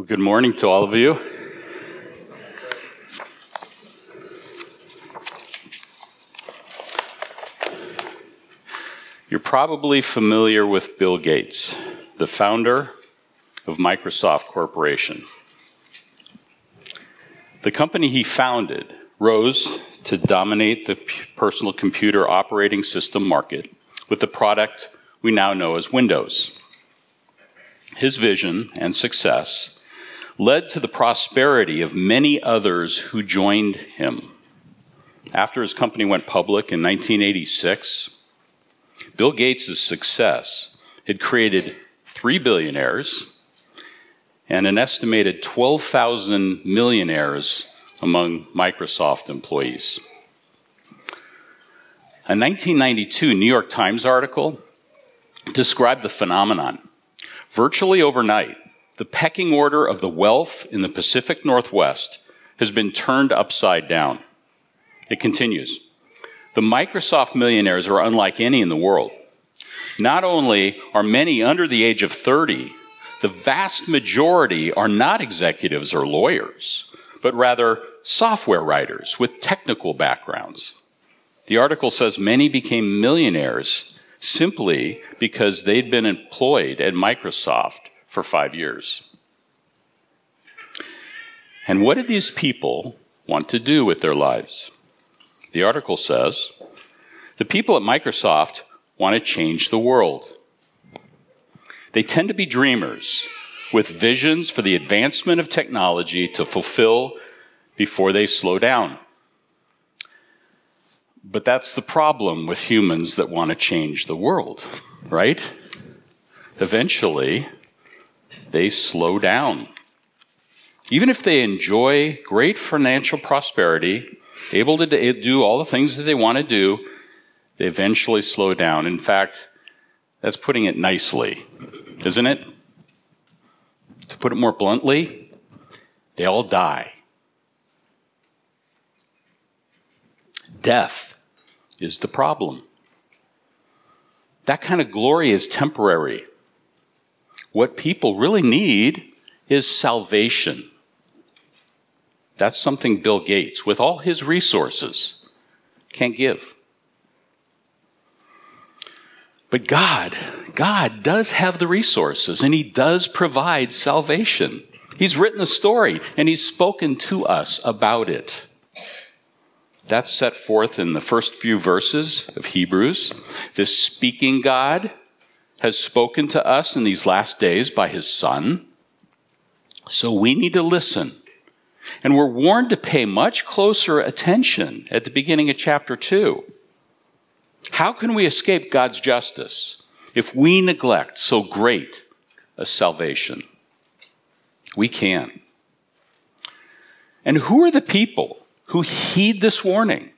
Well, good morning to all of you. You're probably familiar with Bill Gates, the founder of Microsoft Corporation. The company he founded rose to dominate the personal computer operating system market with the product we now know as Windows. His vision and success led to the prosperity of many others who joined him. After his company went public in 1986, Bill Gates' success had created three billionaires and an estimated 12,000 millionaires among Microsoft employees. A 1992 New York Times article described the phenomenon. Virtually overnight, the pecking order of the wealth in the Pacific Northwest has been turned upside down. It continues. The Microsoft millionaires are unlike any in the world. Not only are many under the age of 30, the vast majority are not executives or lawyers, but rather software writers with technical backgrounds. The article says many became millionaires simply because they'd been employed at Microsoft for five years. And what did these people want to do with their lives? The article says the people at Microsoft want to change the world. They tend to be dreamers with visions for the advancement of technology to fulfill before they slow down. But that's the problem with humans that want to change the world, right? Eventually, they slow down. Even if they enjoy great financial prosperity, able to do all the things that they want to do, they eventually slow down. In fact, that's putting it nicely, isn't it? To put it more bluntly, they all die. Death is the problem. That kind of glory is temporary. What people really need is salvation. That's something Bill Gates, with all his resources, can't give. But God, God does have the resources and He does provide salvation. He's written a story and He's spoken to us about it. That's set forth in the first few verses of Hebrews. This speaking God has spoken to us in these last days by his Son. So we need to listen. And we're warned to pay much closer attention at the beginning of chapter 2. How can we escape God's justice if we neglect so great a salvation? We can. And who are the people who heed this warning?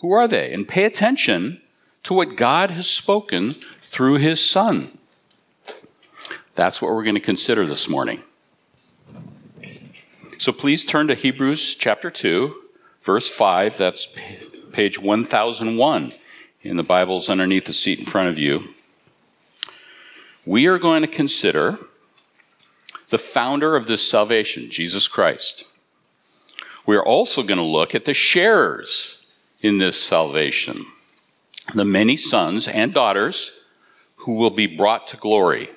Who are they? And pay attention to what God has spoken through his Son. That's what we're going to consider this morning. So please turn to Hebrews chapter 2, verse 5. That's page 1001 in the Bibles underneath the seat in front of you. We are going to consider the founder of this salvation, Jesus Christ. We are also going to look at the sharers in this salvation, the many sons and daughters who will be brought to glory.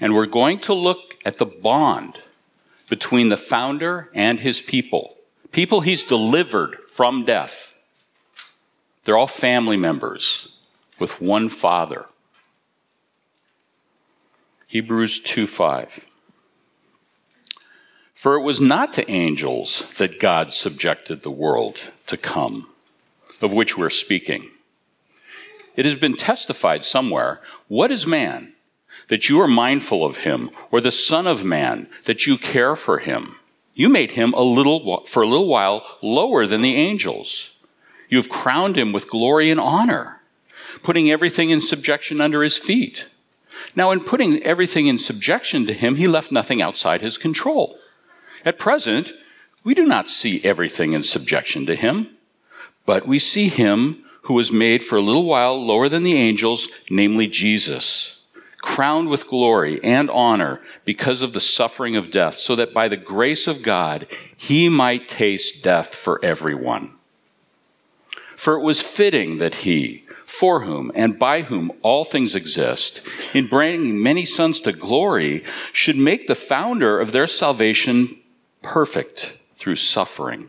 And we're going to look at the bond between the founder and his people, people he's delivered from death. They're all family members with one father. Hebrews 2 5. For it was not to angels that God subjected the world to come, of which we're speaking. It has been testified somewhere What is man that you are mindful of him, or the Son of Man that you care for him? You made him a little, for a little while lower than the angels. You have crowned him with glory and honor, putting everything in subjection under his feet. Now, in putting everything in subjection to him, he left nothing outside his control. At present, we do not see everything in subjection to him, but we see him who was made for a little while lower than the angels, namely Jesus, crowned with glory and honor because of the suffering of death, so that by the grace of God he might taste death for everyone. For it was fitting that he, for whom and by whom all things exist, in bringing many sons to glory, should make the founder of their salvation perfect through suffering.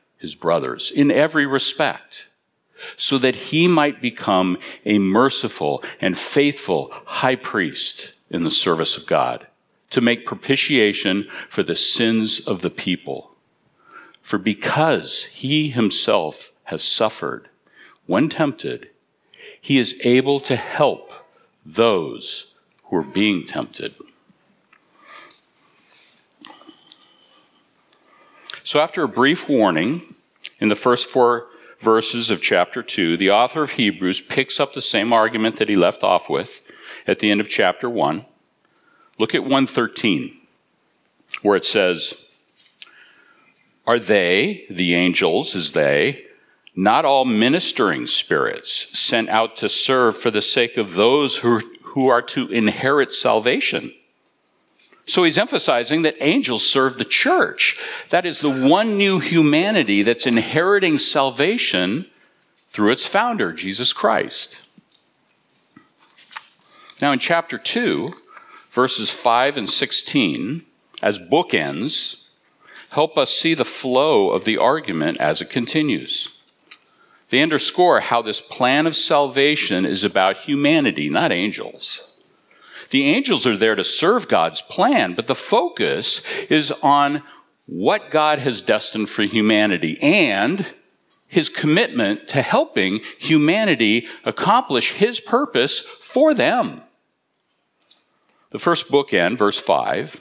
his brothers in every respect so that he might become a merciful and faithful high priest in the service of God, to make propitiation for the sins of the people. For because he himself has suffered when tempted, he is able to help those who are being tempted. So, after a brief warning in the first four verses of chapter 2, the author of Hebrews picks up the same argument that he left off with at the end of chapter 1. Look at 113, where it says, Are they, the angels, is they, not all ministering spirits sent out to serve for the sake of those who, who are to inherit salvation? So he's emphasizing that angels serve the church. That is the one new humanity that's inheriting salvation through its founder, Jesus Christ. Now, in chapter 2, verses 5 and 16, as bookends, help us see the flow of the argument as it continues. They underscore how this plan of salvation is about humanity, not angels. The angels are there to serve God's plan, but the focus is on what God has destined for humanity and his commitment to helping humanity accomplish his purpose for them. The first bookend, verse 5,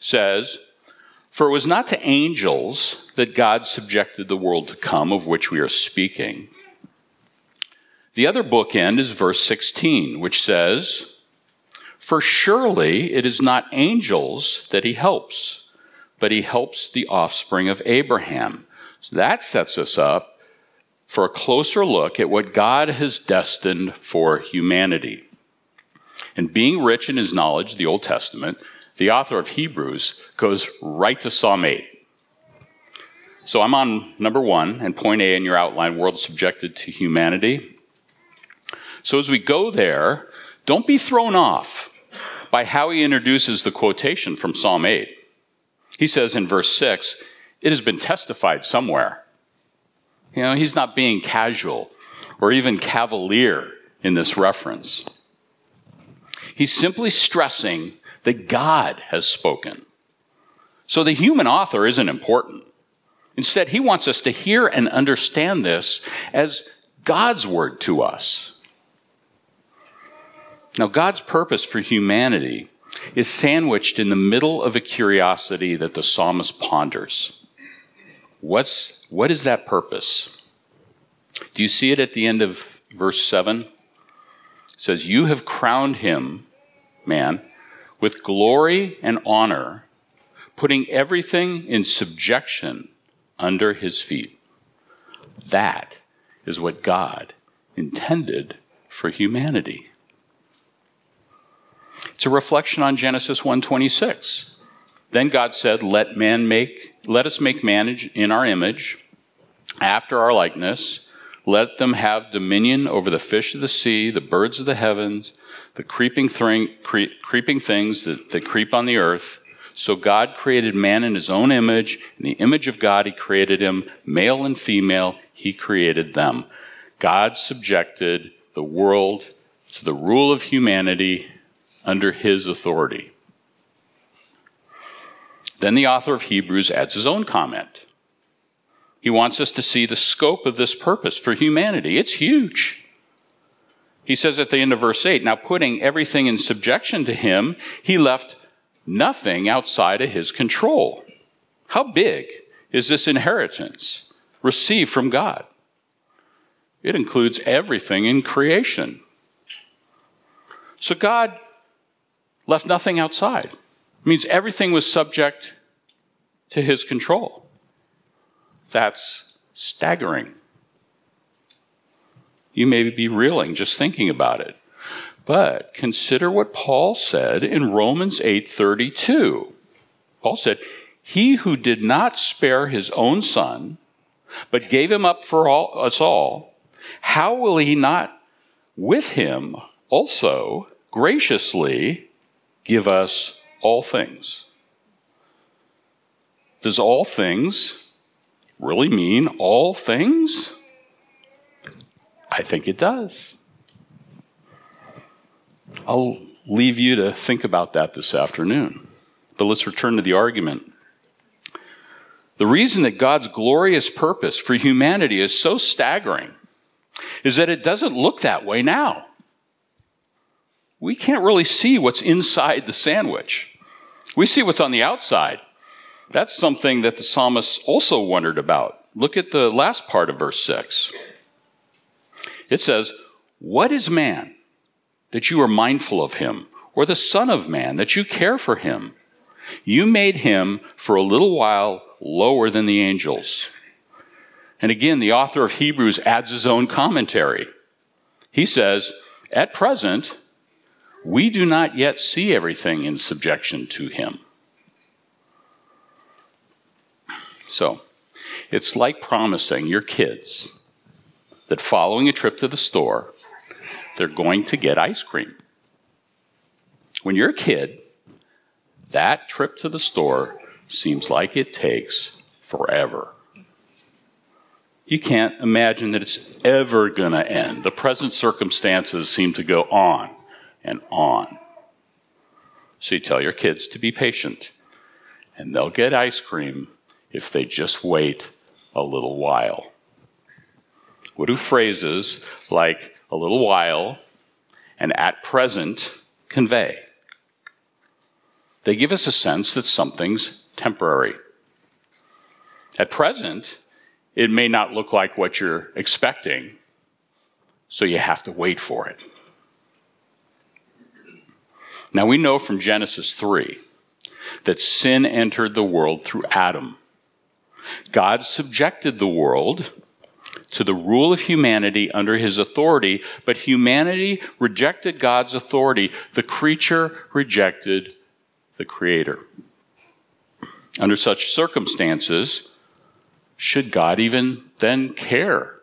says, For it was not to angels that God subjected the world to come, of which we are speaking. The other bookend is verse 16, which says, for surely it is not angels that he helps, but he helps the offspring of Abraham. So that sets us up for a closer look at what God has destined for humanity. And being rich in his knowledge, the Old Testament, the author of Hebrews goes right to Psalm 8. So I'm on number one, and point A in your outline world subjected to humanity. So as we go there, don't be thrown off by how he introduces the quotation from Psalm 8. He says in verse 6, It has been testified somewhere. You know, he's not being casual or even cavalier in this reference. He's simply stressing that God has spoken. So the human author isn't important. Instead, he wants us to hear and understand this as God's word to us. Now, God's purpose for humanity is sandwiched in the middle of a curiosity that the psalmist ponders. What's, what is that purpose? Do you see it at the end of verse 7? It says, You have crowned him, man, with glory and honor, putting everything in subjection under his feet. That is what God intended for humanity. It's a reflection on Genesis 1:26. Then God said, "Let man make let us make man in our image, after our likeness, Let them have dominion over the fish of the sea, the birds of the heavens, the creeping, cre- creeping things that, that creep on the earth. So God created man in his own image. In the image of God, he created him, male and female, he created them. God subjected the world to the rule of humanity under his authority. Then the author of Hebrews adds his own comment. He wants us to see the scope of this purpose for humanity. It's huge. He says at the end of verse 8, now putting everything in subjection to him, he left nothing outside of his control. How big is this inheritance received from God? It includes everything in creation. So God left nothing outside. It means everything was subject to his control. That's staggering. You may be reeling just thinking about it. But consider what Paul said in Romans 8:32. Paul said, "He who did not spare his own son, but gave him up for all, us all, how will he not with him also graciously give us all things?" Does all things really mean all things? I think it does. I'll leave you to think about that this afternoon. But let's return to the argument. The reason that God's glorious purpose for humanity is so staggering is that it doesn't look that way now. We can't really see what's inside the sandwich. We see what's on the outside. That's something that the psalmist also wondered about. Look at the last part of verse 6. It says, What is man that you are mindful of him, or the Son of Man that you care for him? You made him for a little while lower than the angels. And again, the author of Hebrews adds his own commentary. He says, At present, we do not yet see everything in subjection to him. So, it's like promising your kids that following a trip to the store, they're going to get ice cream. When you're a kid, that trip to the store seems like it takes forever. You can't imagine that it's ever going to end. The present circumstances seem to go on and on. So you tell your kids to be patient, and they'll get ice cream if they just wait a little while. What do phrases like a little while and at present convey? They give us a sense that something's temporary. At present, it may not look like what you're expecting, so you have to wait for it. Now, we know from Genesis 3 that sin entered the world through Adam. God subjected the world to the rule of humanity under his authority, but humanity rejected God's authority. The creature rejected the creator. Under such circumstances, should God even then care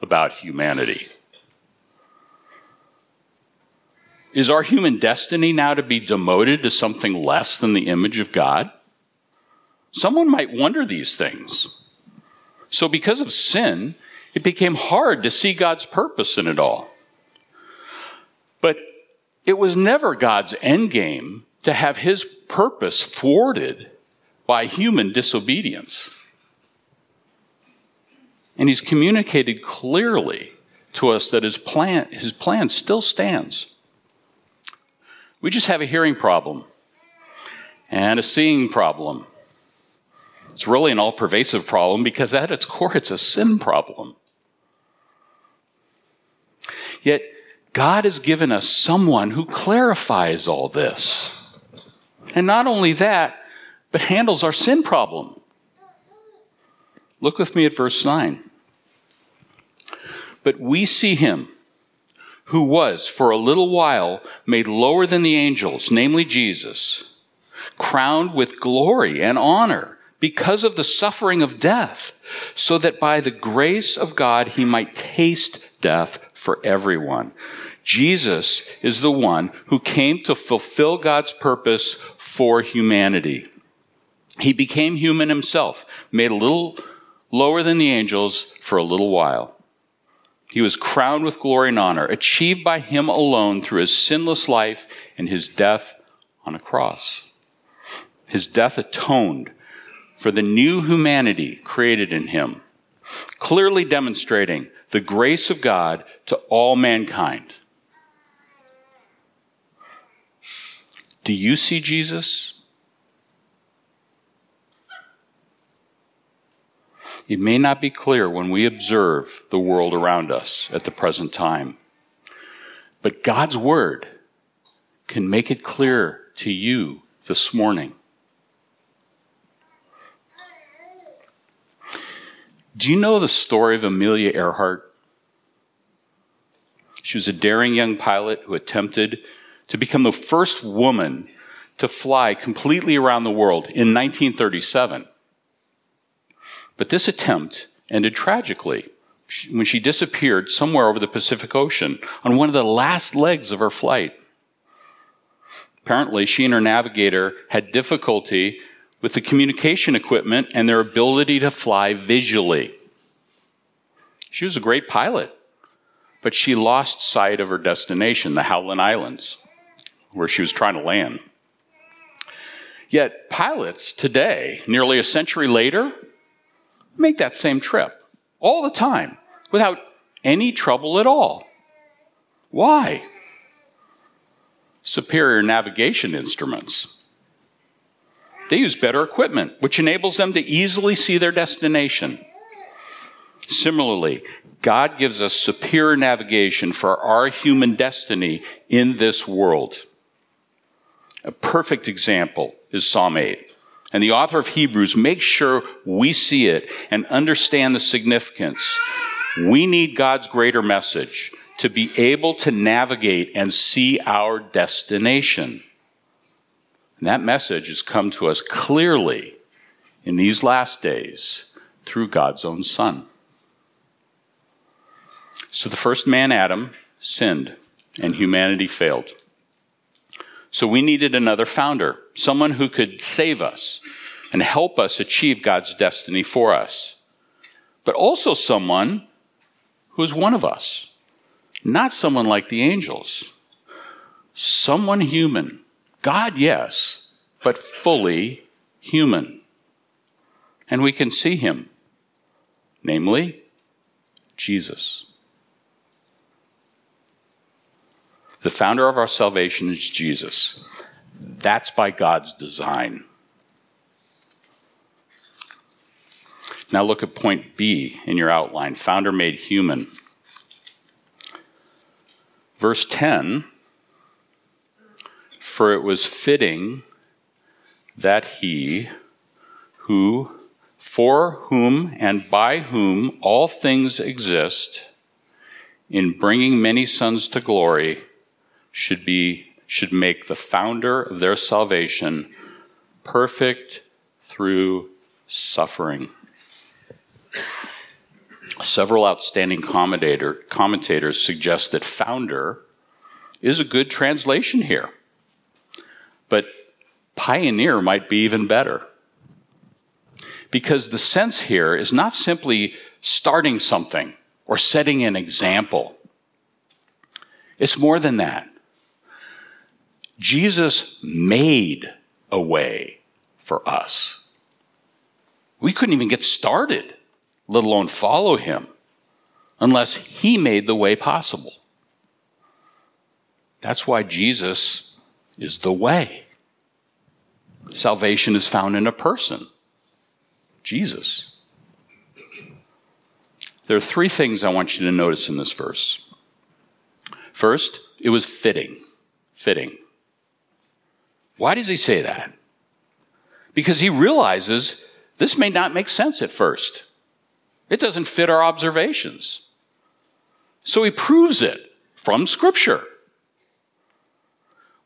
about humanity? Is our human destiny now to be demoted to something less than the image of God? Someone might wonder these things. So, because of sin, it became hard to see God's purpose in it all. But it was never God's end game to have his purpose thwarted by human disobedience. And he's communicated clearly to us that his plan, his plan still stands. We just have a hearing problem and a seeing problem it's really an all pervasive problem because at its core, it's a sin problem. Yet, God has given us someone who clarifies all this. And not only that, but handles our sin problem. Look with me at verse 9. But we see him who was for a little while made lower than the angels, namely Jesus, crowned with glory and honor because of the suffering of death, so that by the grace of God he might taste death for everyone. Jesus is the one who came to fulfill God's purpose for humanity. He became human himself, made a little lower than the angels for a little while. He was crowned with glory and honor, achieved by him alone through his sinless life and his death on a cross. His death atoned for the new humanity created in him, clearly demonstrating the grace of God to all mankind. Do you see Jesus? It may not be clear when we observe the world around us at the present time, but God's Word can make it clear to you this morning. Do you know the story of Amelia Earhart? She was a daring young pilot who attempted to become the first woman to fly completely around the world in 1937. But this attempt ended tragically when she disappeared somewhere over the Pacific Ocean on one of the last legs of her flight. Apparently, she and her navigator had difficulty with the communication equipment and their ability to fly visually. She was a great pilot, but she lost sight of her destination, the Howland Islands, where she was trying to land. Yet, pilots today, nearly a century later, make that same trip all the time without any trouble at all. Why? Superior navigation instruments. They use better equipment, which enables them to easily see their destination. Similarly, God gives us superior navigation for our human destiny in this world. A perfect example is Psalm 8. And the author of Hebrews makes sure we see it and understand the significance. We need God's greater message to be able to navigate and see our destination. And that message has come to us clearly in these last days through God's own Son. So the first man, Adam, sinned, and humanity failed. So we needed another founder, someone who could save us and help us achieve God's destiny for us, but also someone who is one of us, not someone like the angels, someone human. God, yes, but fully human. And we can see him, namely, Jesus. The founder of our salvation is Jesus. That's by God's design. Now look at point B in your outline founder made human. Verse 10 For it was fitting that he who, for whom and by whom all things exist, in bringing many sons to glory, should be should make the founder of their salvation perfect through suffering. Several outstanding commentator, commentators suggest that founder is a good translation here. But pioneer might be even better. Because the sense here is not simply starting something or setting an example, it's more than that. Jesus made a way for us. We couldn't even get started, let alone follow him, unless he made the way possible. That's why Jesus is the way. Salvation is found in a person, Jesus. There are three things I want you to notice in this verse. First, it was fitting. Fitting. Why does he say that? Because he realizes this may not make sense at first. It doesn't fit our observations. So he proves it from Scripture.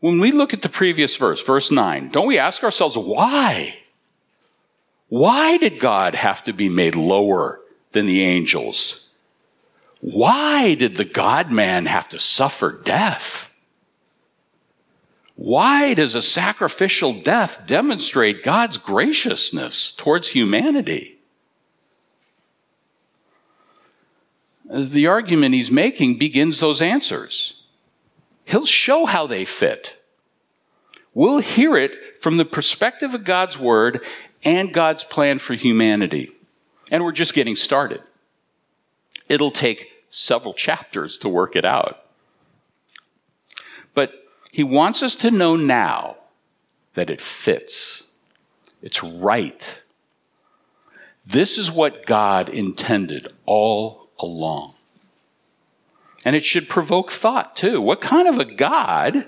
When we look at the previous verse, verse 9, don't we ask ourselves, why? Why did God have to be made lower than the angels? Why did the God man have to suffer death? Why does a sacrificial death demonstrate God's graciousness towards humanity? The argument he's making begins those answers. He'll show how they fit. We'll hear it from the perspective of God's word and God's plan for humanity. And we're just getting started. It'll take several chapters to work it out. But he wants us to know now that it fits, it's right. This is what God intended all along. And it should provoke thought too. What kind of a God,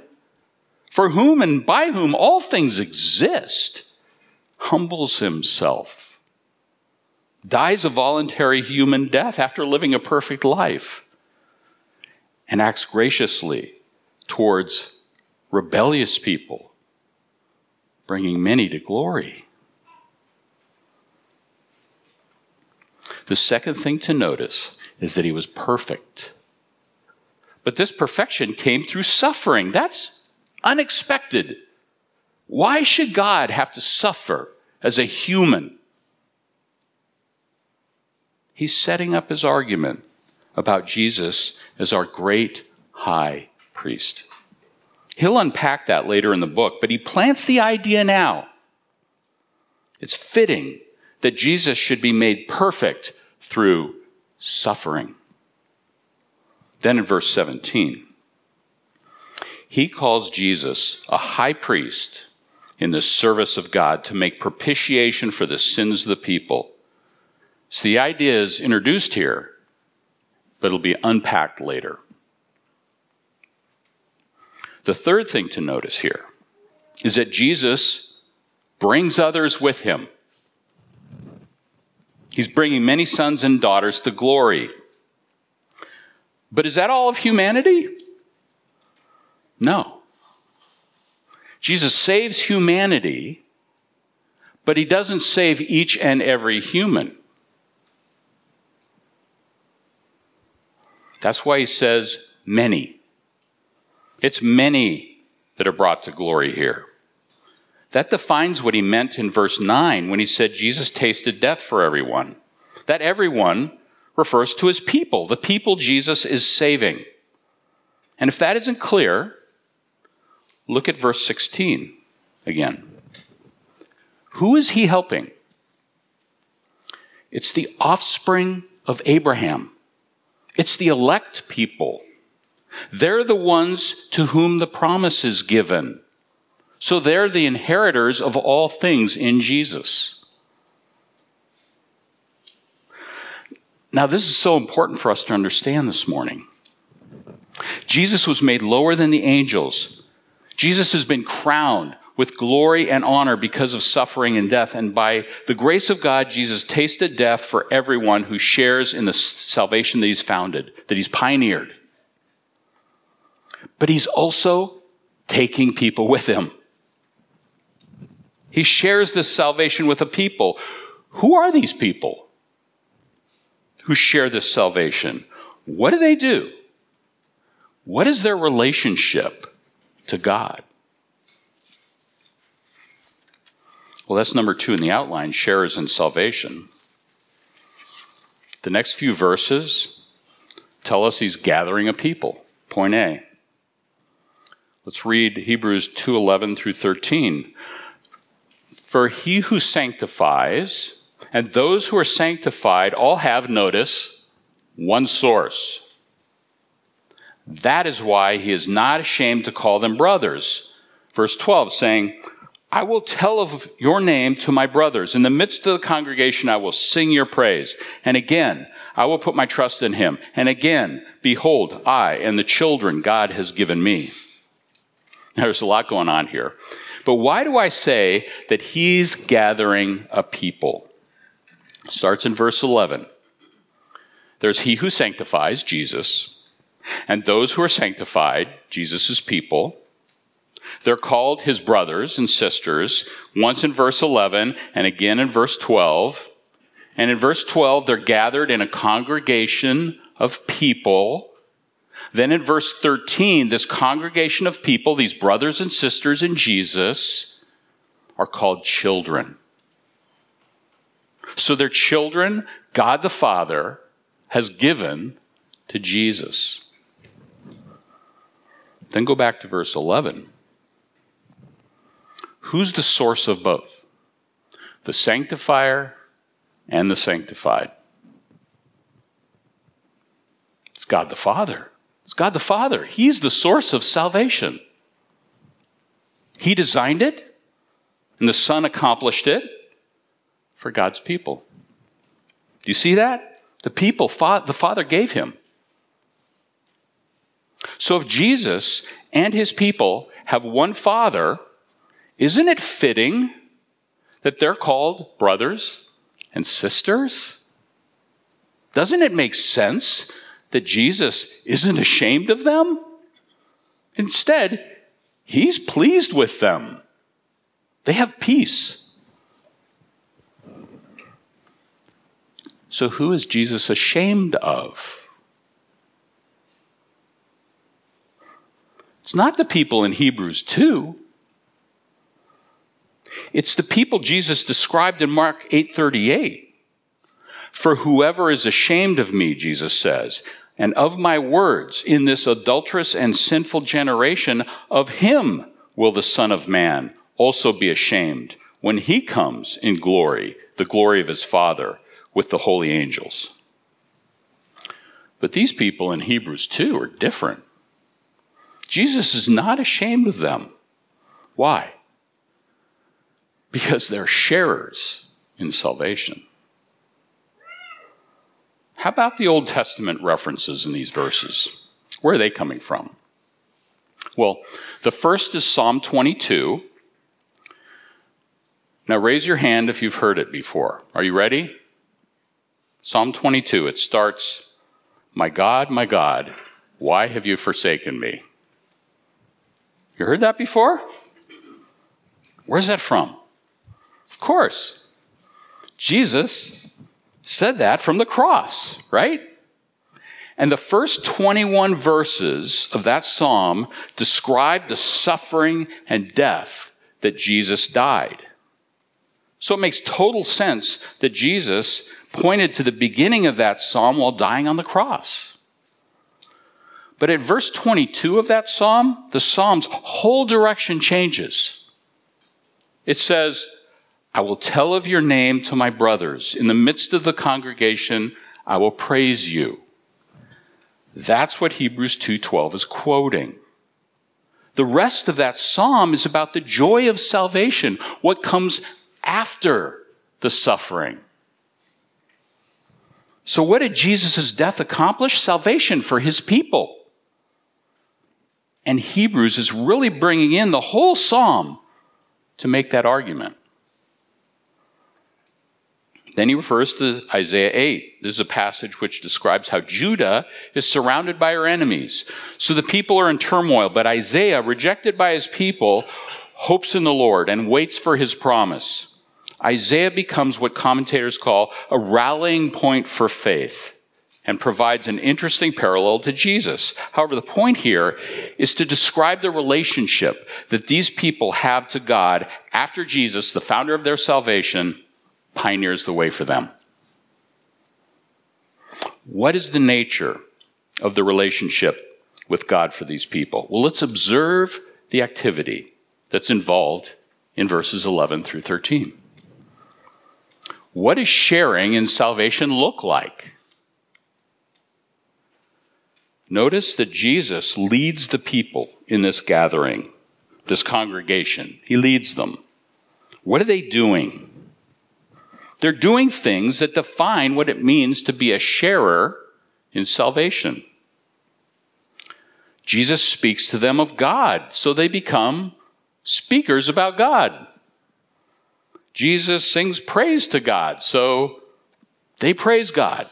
for whom and by whom all things exist, humbles himself, dies a voluntary human death after living a perfect life, and acts graciously towards rebellious people, bringing many to glory. The second thing to notice is that he was perfect. But this perfection came through suffering. That's unexpected. Why should God have to suffer as a human? He's setting up his argument about Jesus as our great high priest. He'll unpack that later in the book, but he plants the idea now. It's fitting that Jesus should be made perfect through suffering. Then in verse 17, he calls Jesus a high priest in the service of God to make propitiation for the sins of the people. So the idea is introduced here, but it'll be unpacked later. The third thing to notice here is that Jesus brings others with him. He's bringing many sons and daughters to glory. But is that all of humanity? No. Jesus saves humanity, but he doesn't save each and every human. That's why he says many. It's many that are brought to glory here. That defines what he meant in verse 9 when he said Jesus tasted death for everyone. That everyone refers to his people, the people Jesus is saving. And if that isn't clear, Look at verse 16 again. Who is he helping? It's the offspring of Abraham. It's the elect people. They're the ones to whom the promise is given. So they're the inheritors of all things in Jesus. Now, this is so important for us to understand this morning. Jesus was made lower than the angels Jesus has been crowned with glory and honor because of suffering and death. And by the grace of God, Jesus tasted death for everyone who shares in the salvation that he's founded, that he's pioneered. But he's also taking people with him. He shares this salvation with a people. Who are these people who share this salvation? What do they do? What is their relationship? to God. Well, that's number two in the outline sharers in salvation. The next few verses tell us he's gathering a people. Point A. Let's read Hebrews 2:11 through 13. For he who sanctifies and those who are sanctified all have notice one source. That is why he is not ashamed to call them brothers. Verse 12 saying, I will tell of your name to my brothers. In the midst of the congregation, I will sing your praise. And again, I will put my trust in him. And again, behold, I and the children God has given me. There's a lot going on here. But why do I say that he's gathering a people? Starts in verse 11. There's he who sanctifies, Jesus and those who are sanctified, Jesus' people, They're called his brothers and sisters, once in verse 11 and again in verse 12. And in verse 12, they're gathered in a congregation of people. Then in verse 13, this congregation of people, these brothers and sisters in Jesus, are called children. So they're children God the Father has given to Jesus. Then go back to verse 11. Who's the source of both? The sanctifier and the sanctified. It's God the Father. It's God the Father. He's the source of salvation. He designed it, and the Son accomplished it for God's people. Do you see that? The people the Father gave him. So if Jesus and his people have one Father, isn't it fitting that they're called brothers and sisters? Doesn't it make sense that Jesus isn't ashamed of them? Instead, he's pleased with them. They have peace. So, who is Jesus ashamed of? It's not the people in Hebrews 2. It's the people Jesus described in Mark 8:38. For whoever is ashamed of me, Jesus says, and of my words in this adulterous and sinful generation, of him will the Son of Man also be ashamed when he comes in glory, the glory of his Father, with the holy angels. But these people in Hebrews 2 are different. Jesus is not ashamed of them. Why? Because they're sharers in salvation. How about the Old Testament references in these verses? Where are they coming from? Well, the first is Psalm 22. Now raise your hand if you've heard it before. Are you ready? Psalm 22, it starts, My God, my God, why have you forsaken me? You heard that before? Where's that from? Of course. Jesus said that from the cross, right? And the first 21 verses of that psalm describe the suffering and death that Jesus died. So it makes total sense that Jesus pointed to the beginning of that psalm while dying on the cross. But at verse 22 of that psalm, the psalm's whole direction changes. It says, I will tell of your name to my brothers. In the midst of the congregation, I will praise you. That's what Hebrews 2:12 is quoting. The rest of that psalm is about the joy of salvation, what comes after the suffering. So what did Jesus' death accomplish? Salvation for his people. And Hebrews is really bringing in the whole psalm to make that argument. Then he refers to Isaiah 8. This is a passage which describes how Judah is surrounded by her enemies. So the people are in turmoil, but Isaiah, rejected by his people, hopes in the Lord and waits for his promise. Isaiah becomes what commentators call a rallying point for faith and provides an interesting parallel to Jesus. However, the point here is to describe the relationship that these people have to God after Jesus, the founder of their salvation, pioneers the way for them. What is the nature of the relationship with God for these people? Well, let's observe the activity that's involved in verses 11 through 13. What does sharing in salvation look like? Notice that Jesus leads the people in this gathering, this congregation. He leads them. What are they doing? They're doing things that define what it means to be a sharer in salvation. Jesus speaks to them of God, so they become speakers about God. Jesus sings praise to God, so they praise God.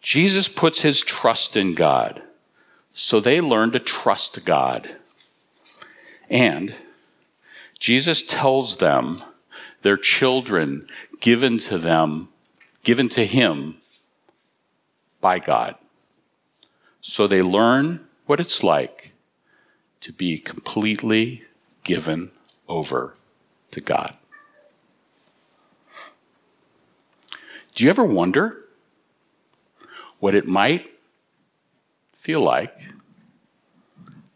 Jesus puts his trust in God. So they learn to trust God. And Jesus tells them their children given to them, given to him by God. So they learn what it's like to be completely given over to God. Do you ever wonder what it might feel like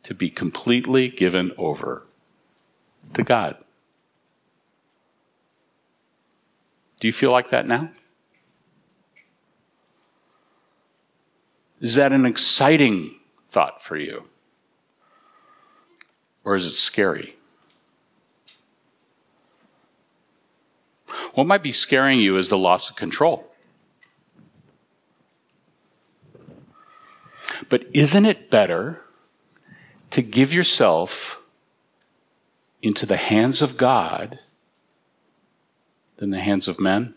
to be completely given over to God? Do you feel like that now? Is that an exciting thought for you? Or is it scary? What might be scaring you is the loss of control. But isn't it better to give yourself into the hands of God than the hands of men?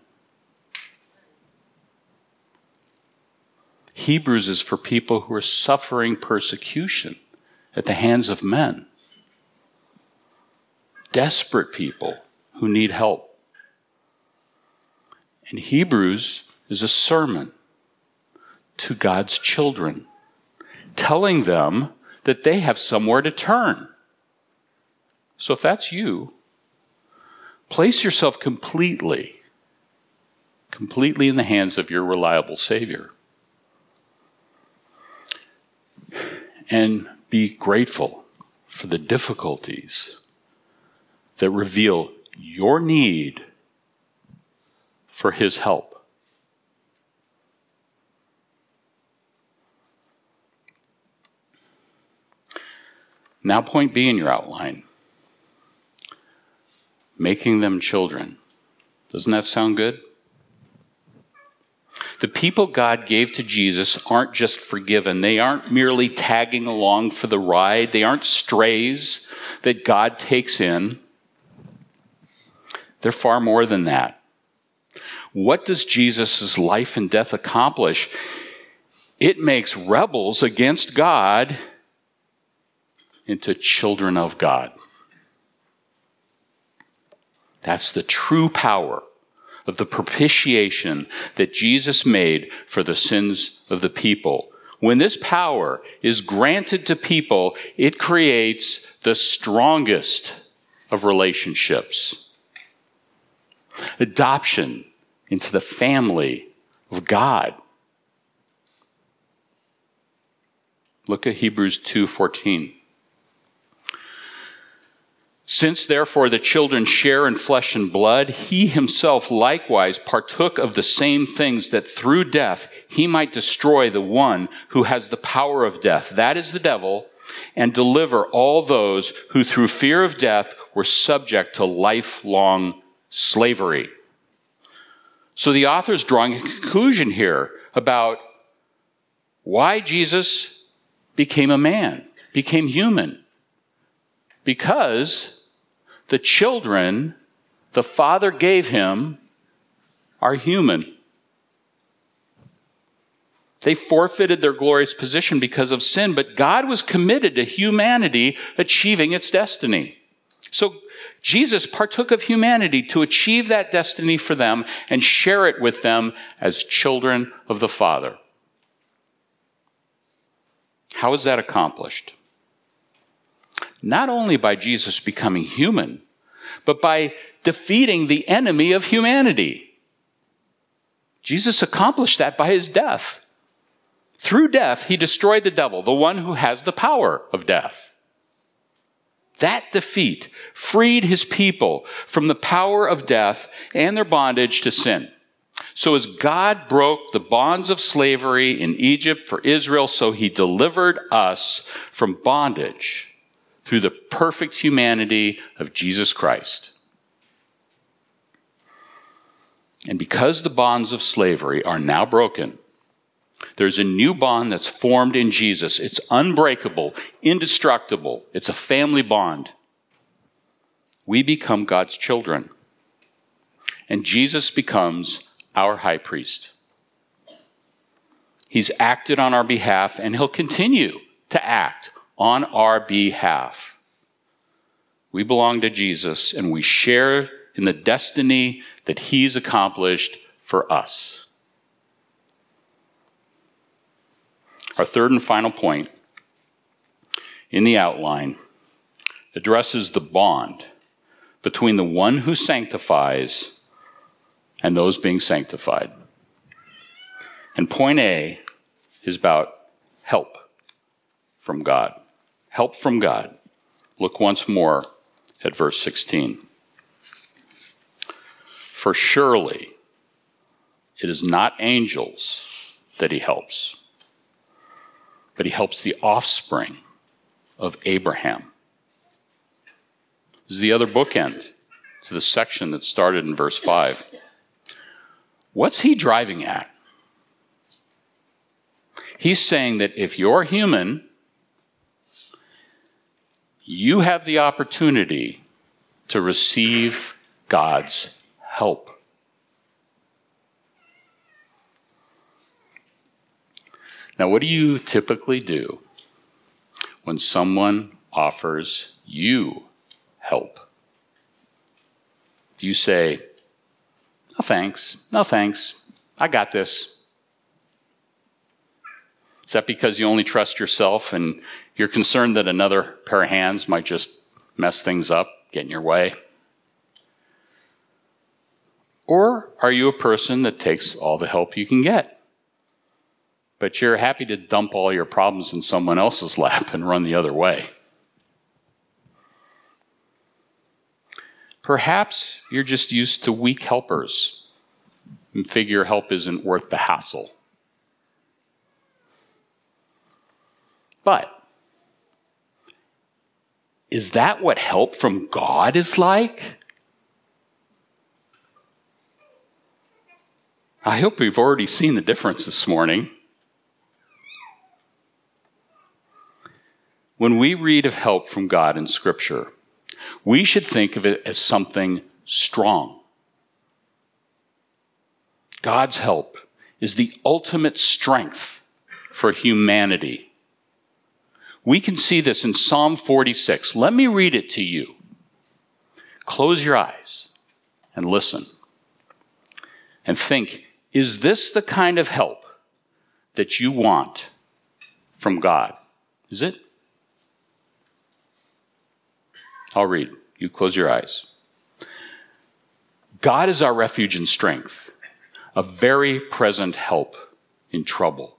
Hebrews is for people who are suffering persecution at the hands of men. Desperate people who need help. And Hebrews is a sermon to God's children, telling them that they have somewhere to turn. So if that's you, place yourself completely, completely in the hands of your reliable Savior. And be grateful for the difficulties that reveal your need for his help. Now, point B in your outline making them children. Doesn't that sound good? The people God gave to Jesus aren't just forgiven. They aren't merely tagging along for the ride. They aren't strays that God takes in. They're far more than that. What does Jesus' life and death accomplish? It makes rebels against God into children of God. That's the true power of the propitiation that Jesus made for the sins of the people. When this power is granted to people, it creates the strongest of relationships. Adoption into the family of God. Look at Hebrews 2:14. Since therefore the children share in flesh and blood, he himself likewise partook of the same things that through death he might destroy the one who has the power of death, that is the devil, and deliver all those who through fear of death were subject to lifelong slavery. So the author is drawing a conclusion here about why Jesus became a man, became human. Because the children the Father gave him are human. They forfeited their glorious position because of sin, but God was committed to humanity achieving its destiny. So Jesus partook of humanity to achieve that destiny for them and share it with them as children of the Father. How is that accomplished? Not only by Jesus becoming human, but by defeating the enemy of humanity. Jesus accomplished that by his death. Through death, he destroyed the devil, the one who has the power of death. That defeat freed his people from the power of death and their bondage to sin. So as God broke the bonds of slavery in Egypt for Israel, so he delivered us from bondage through the perfect humanity of Jesus Christ. And because the bonds of slavery are now broken, there's a new bond that's formed in Jesus. It's unbreakable, indestructible. It's a family bond. We become God's children. And Jesus becomes our high priest. He's acted on our behalf, and he'll continue to act on our behalf. We belong to Jesus and we share in the destiny that He's accomplished for us. Our third and final point in the outline addresses the bond between the one who sanctifies and those being sanctified. And point A is about help from God. Help from God. Look once more at verse 16. For surely it is not angels that he helps, but he helps the offspring of Abraham. This is the other bookend to the section that started in verse 5. What's he driving at? He's saying that if you're human, you have the opportunity to receive God's help. Now, what do you typically do when someone offers you help? Do you say, No thanks, no thanks, I got this? Is that because you only trust yourself and you're concerned that another pair of hands might just mess things up, get in your way? Or are you a person that takes all the help you can get? But you're happy to dump all your problems in someone else's lap and run the other way. Perhaps you're just used to weak helpers and figure help isn't worth the hassle. But is that what help from God is like? I hope we've already seen the difference this morning. When we read of help from God in Scripture, we should think of it as something strong. God's help is the ultimate strength for humanity. We can see this in Psalm 46. Let me read it to you. Close your eyes and listen. And think is this the kind of help that you want from God? Is it? I'll read. You close your eyes. God is our refuge and strength, a very present help in trouble.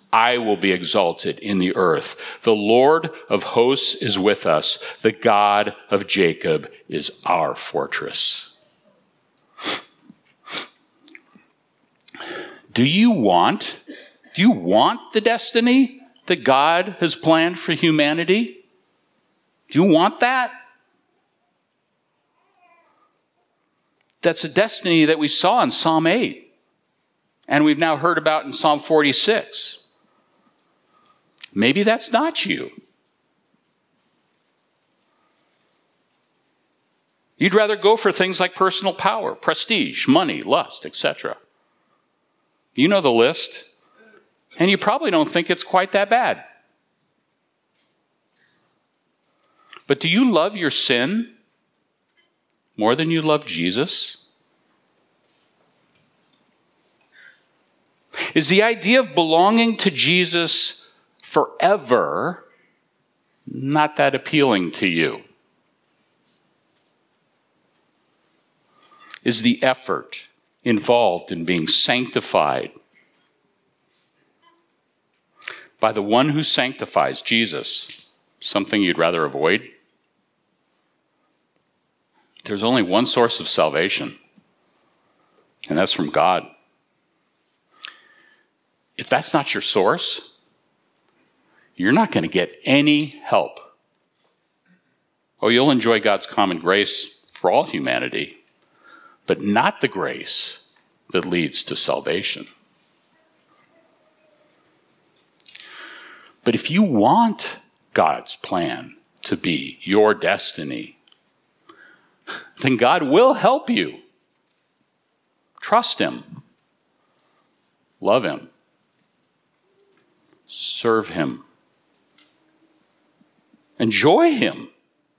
I will be exalted in the earth. The Lord of hosts is with us. The God of Jacob is our fortress. Do you want, do you want the destiny that God has planned for humanity? Do you want that? That's a destiny that we saw in Psalm 8 and we've now heard about in Psalm 46. Maybe that's not you. You'd rather go for things like personal power, prestige, money, lust, etc. You know the list, and you probably don't think it's quite that bad. But do you love your sin more than you love Jesus? Is the idea of belonging to Jesus forever not that appealing to you. is the effort involved in being sanctified by the one who sanctifies, Jesus. Something you'd rather avoid? There's only one source of salvation, and that's from God. If that's not your source, you're not going to get any help. Oh, you'll enjoy God's common grace for all humanity, but not the grace that leads to salvation. But if you want God's plan to be your destiny, then God will help you. Trust Him, love Him, serve Him, enjoy Him,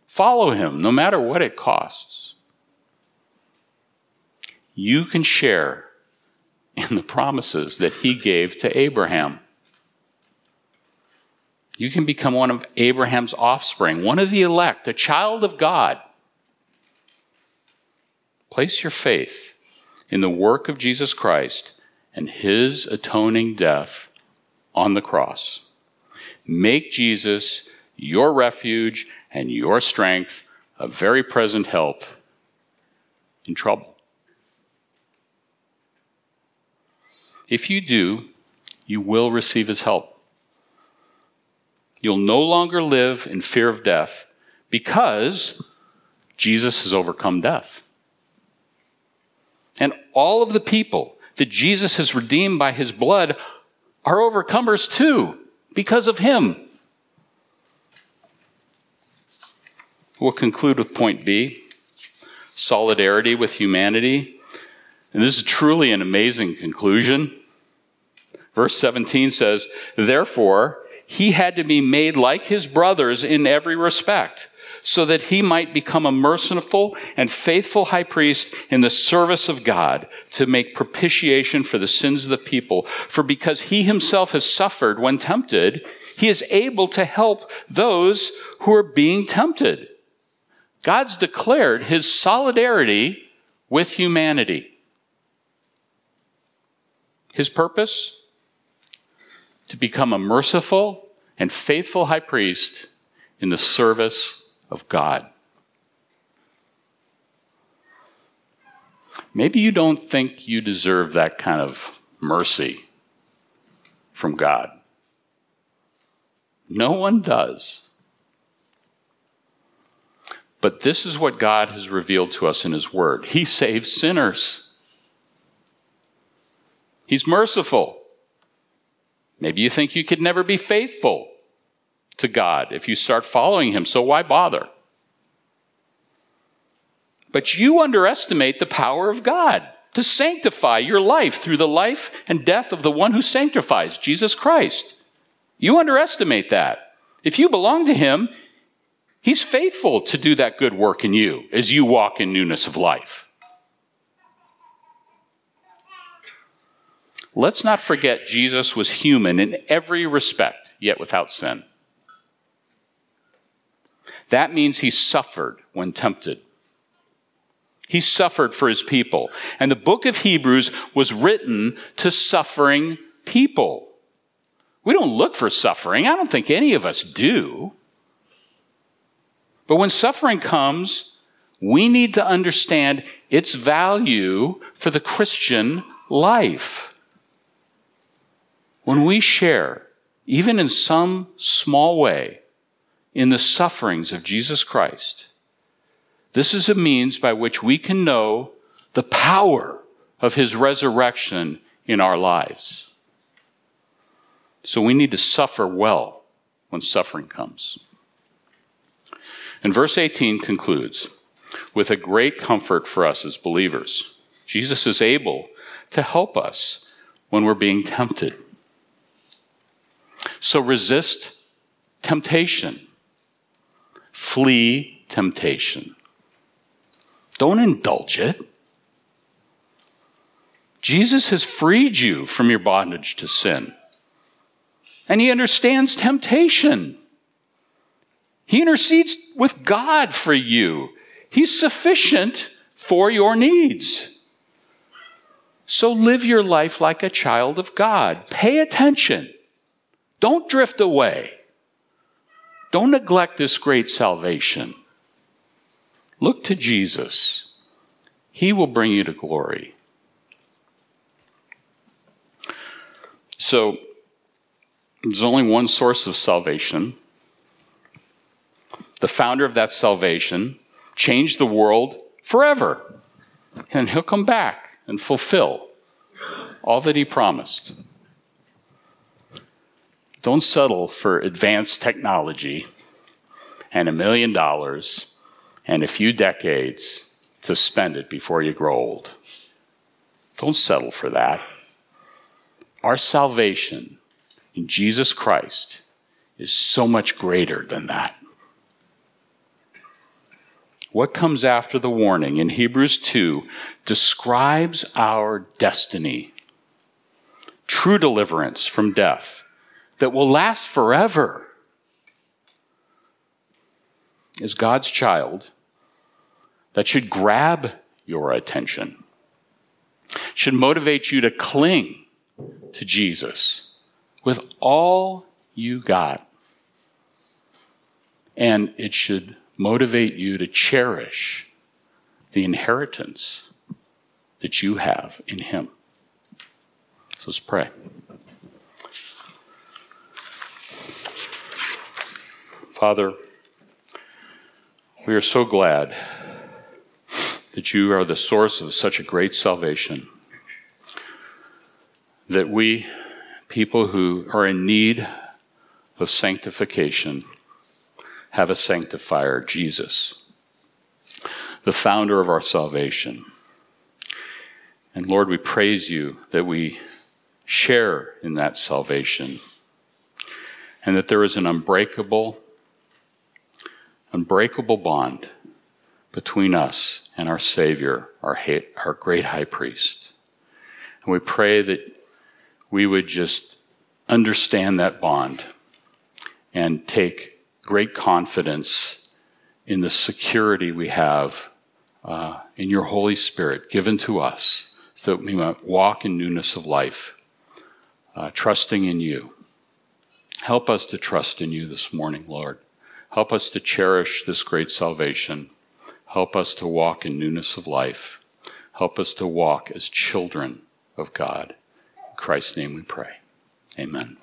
follow Him, no matter what it costs. You can share in the promises that He gave to Abraham. You can become one of Abraham's offspring, one of the elect, a child of God. Place your faith in the work of Jesus Christ and his atoning death on the cross. Make Jesus your refuge and your strength, a very present help in trouble. If you do, you will receive his help. You'll no longer live in fear of death because Jesus has overcome death. And all of the people that Jesus has redeemed by his blood are overcomers too because of him. We'll conclude with point B solidarity with humanity. And this is truly an amazing conclusion. Verse 17 says, Therefore, he had to be made like his brothers in every respect, so that he might become a merciful and faithful high priest in the service of God to make propitiation for the sins of the people. For because he himself has suffered when tempted, he is able to help those who are being tempted. God's declared his solidarity with humanity. His purpose? to become a merciful and faithful high priest in the service of God. Maybe you don't think you deserve that kind of mercy from God. No one does. But this is what God has revealed to us in His Word He saves sinners, He's merciful. Maybe you think you could never be faithful to God if you start following Him, so why bother? But you underestimate the power of God to sanctify your life through the life and death of the one who sanctifies, Jesus Christ. You underestimate that. If you belong to Him, He's faithful to do that good work in you as you walk in newness of life. Let's not forget Jesus was human in every respect, yet without sin. That means he suffered when tempted. He suffered for his people. And the book of Hebrews was written to suffering people. We don't look for suffering. I don't think any of us do. But when suffering comes, we need to understand its value for the Christian life. When we share, even in some small way, in the sufferings of Jesus Christ, this is a means by which we can know the power of his resurrection in our lives. So we need to suffer well when suffering comes. And verse 18 concludes with a great comfort for us as believers. Jesus is able to help us when we're being tempted. So resist temptation. Flee temptation. Don't indulge it. Jesus has freed you from your bondage to sin. And he understands temptation. He intercedes with God for you. He's sufficient for your needs. So live your life like a child of God. Pay attention. Don't drift away. Don't neglect this great salvation. Look to Jesus. He will bring you to glory. So, there's only one source of salvation. The founder of that salvation changed the world forever. And he'll come back and fulfill all that he promised. Don't settle for advanced technology and a million dollars and a few decades to spend it before you grow old. Don't settle for that. Our salvation in Jesus Christ is so much greater than that. What comes after the warning in Hebrews 2 describes our destiny true deliverance from death that will last forever. Is God's child that should grab your attention, should motivate you to cling to Jesus with all you got. And it should motivate you to cherish the inheritance that you have in Him. So let's pray. Father, we are so glad that you are the source of such a great salvation, that we, people who are in need of sanctification, have a sanctifier, Jesus, the founder of our salvation. And Lord, we praise you that we share in that salvation and that there is an unbreakable, unbreakable bond between us and our Savior, our, our great high priest. And we pray that we would just understand that bond and take great confidence in the security we have uh, in your Holy Spirit given to us so that we might walk in newness of life uh, trusting in you. Help us to trust in you this morning, Lord. Help us to cherish this great salvation. Help us to walk in newness of life. Help us to walk as children of God. In Christ's name we pray. Amen.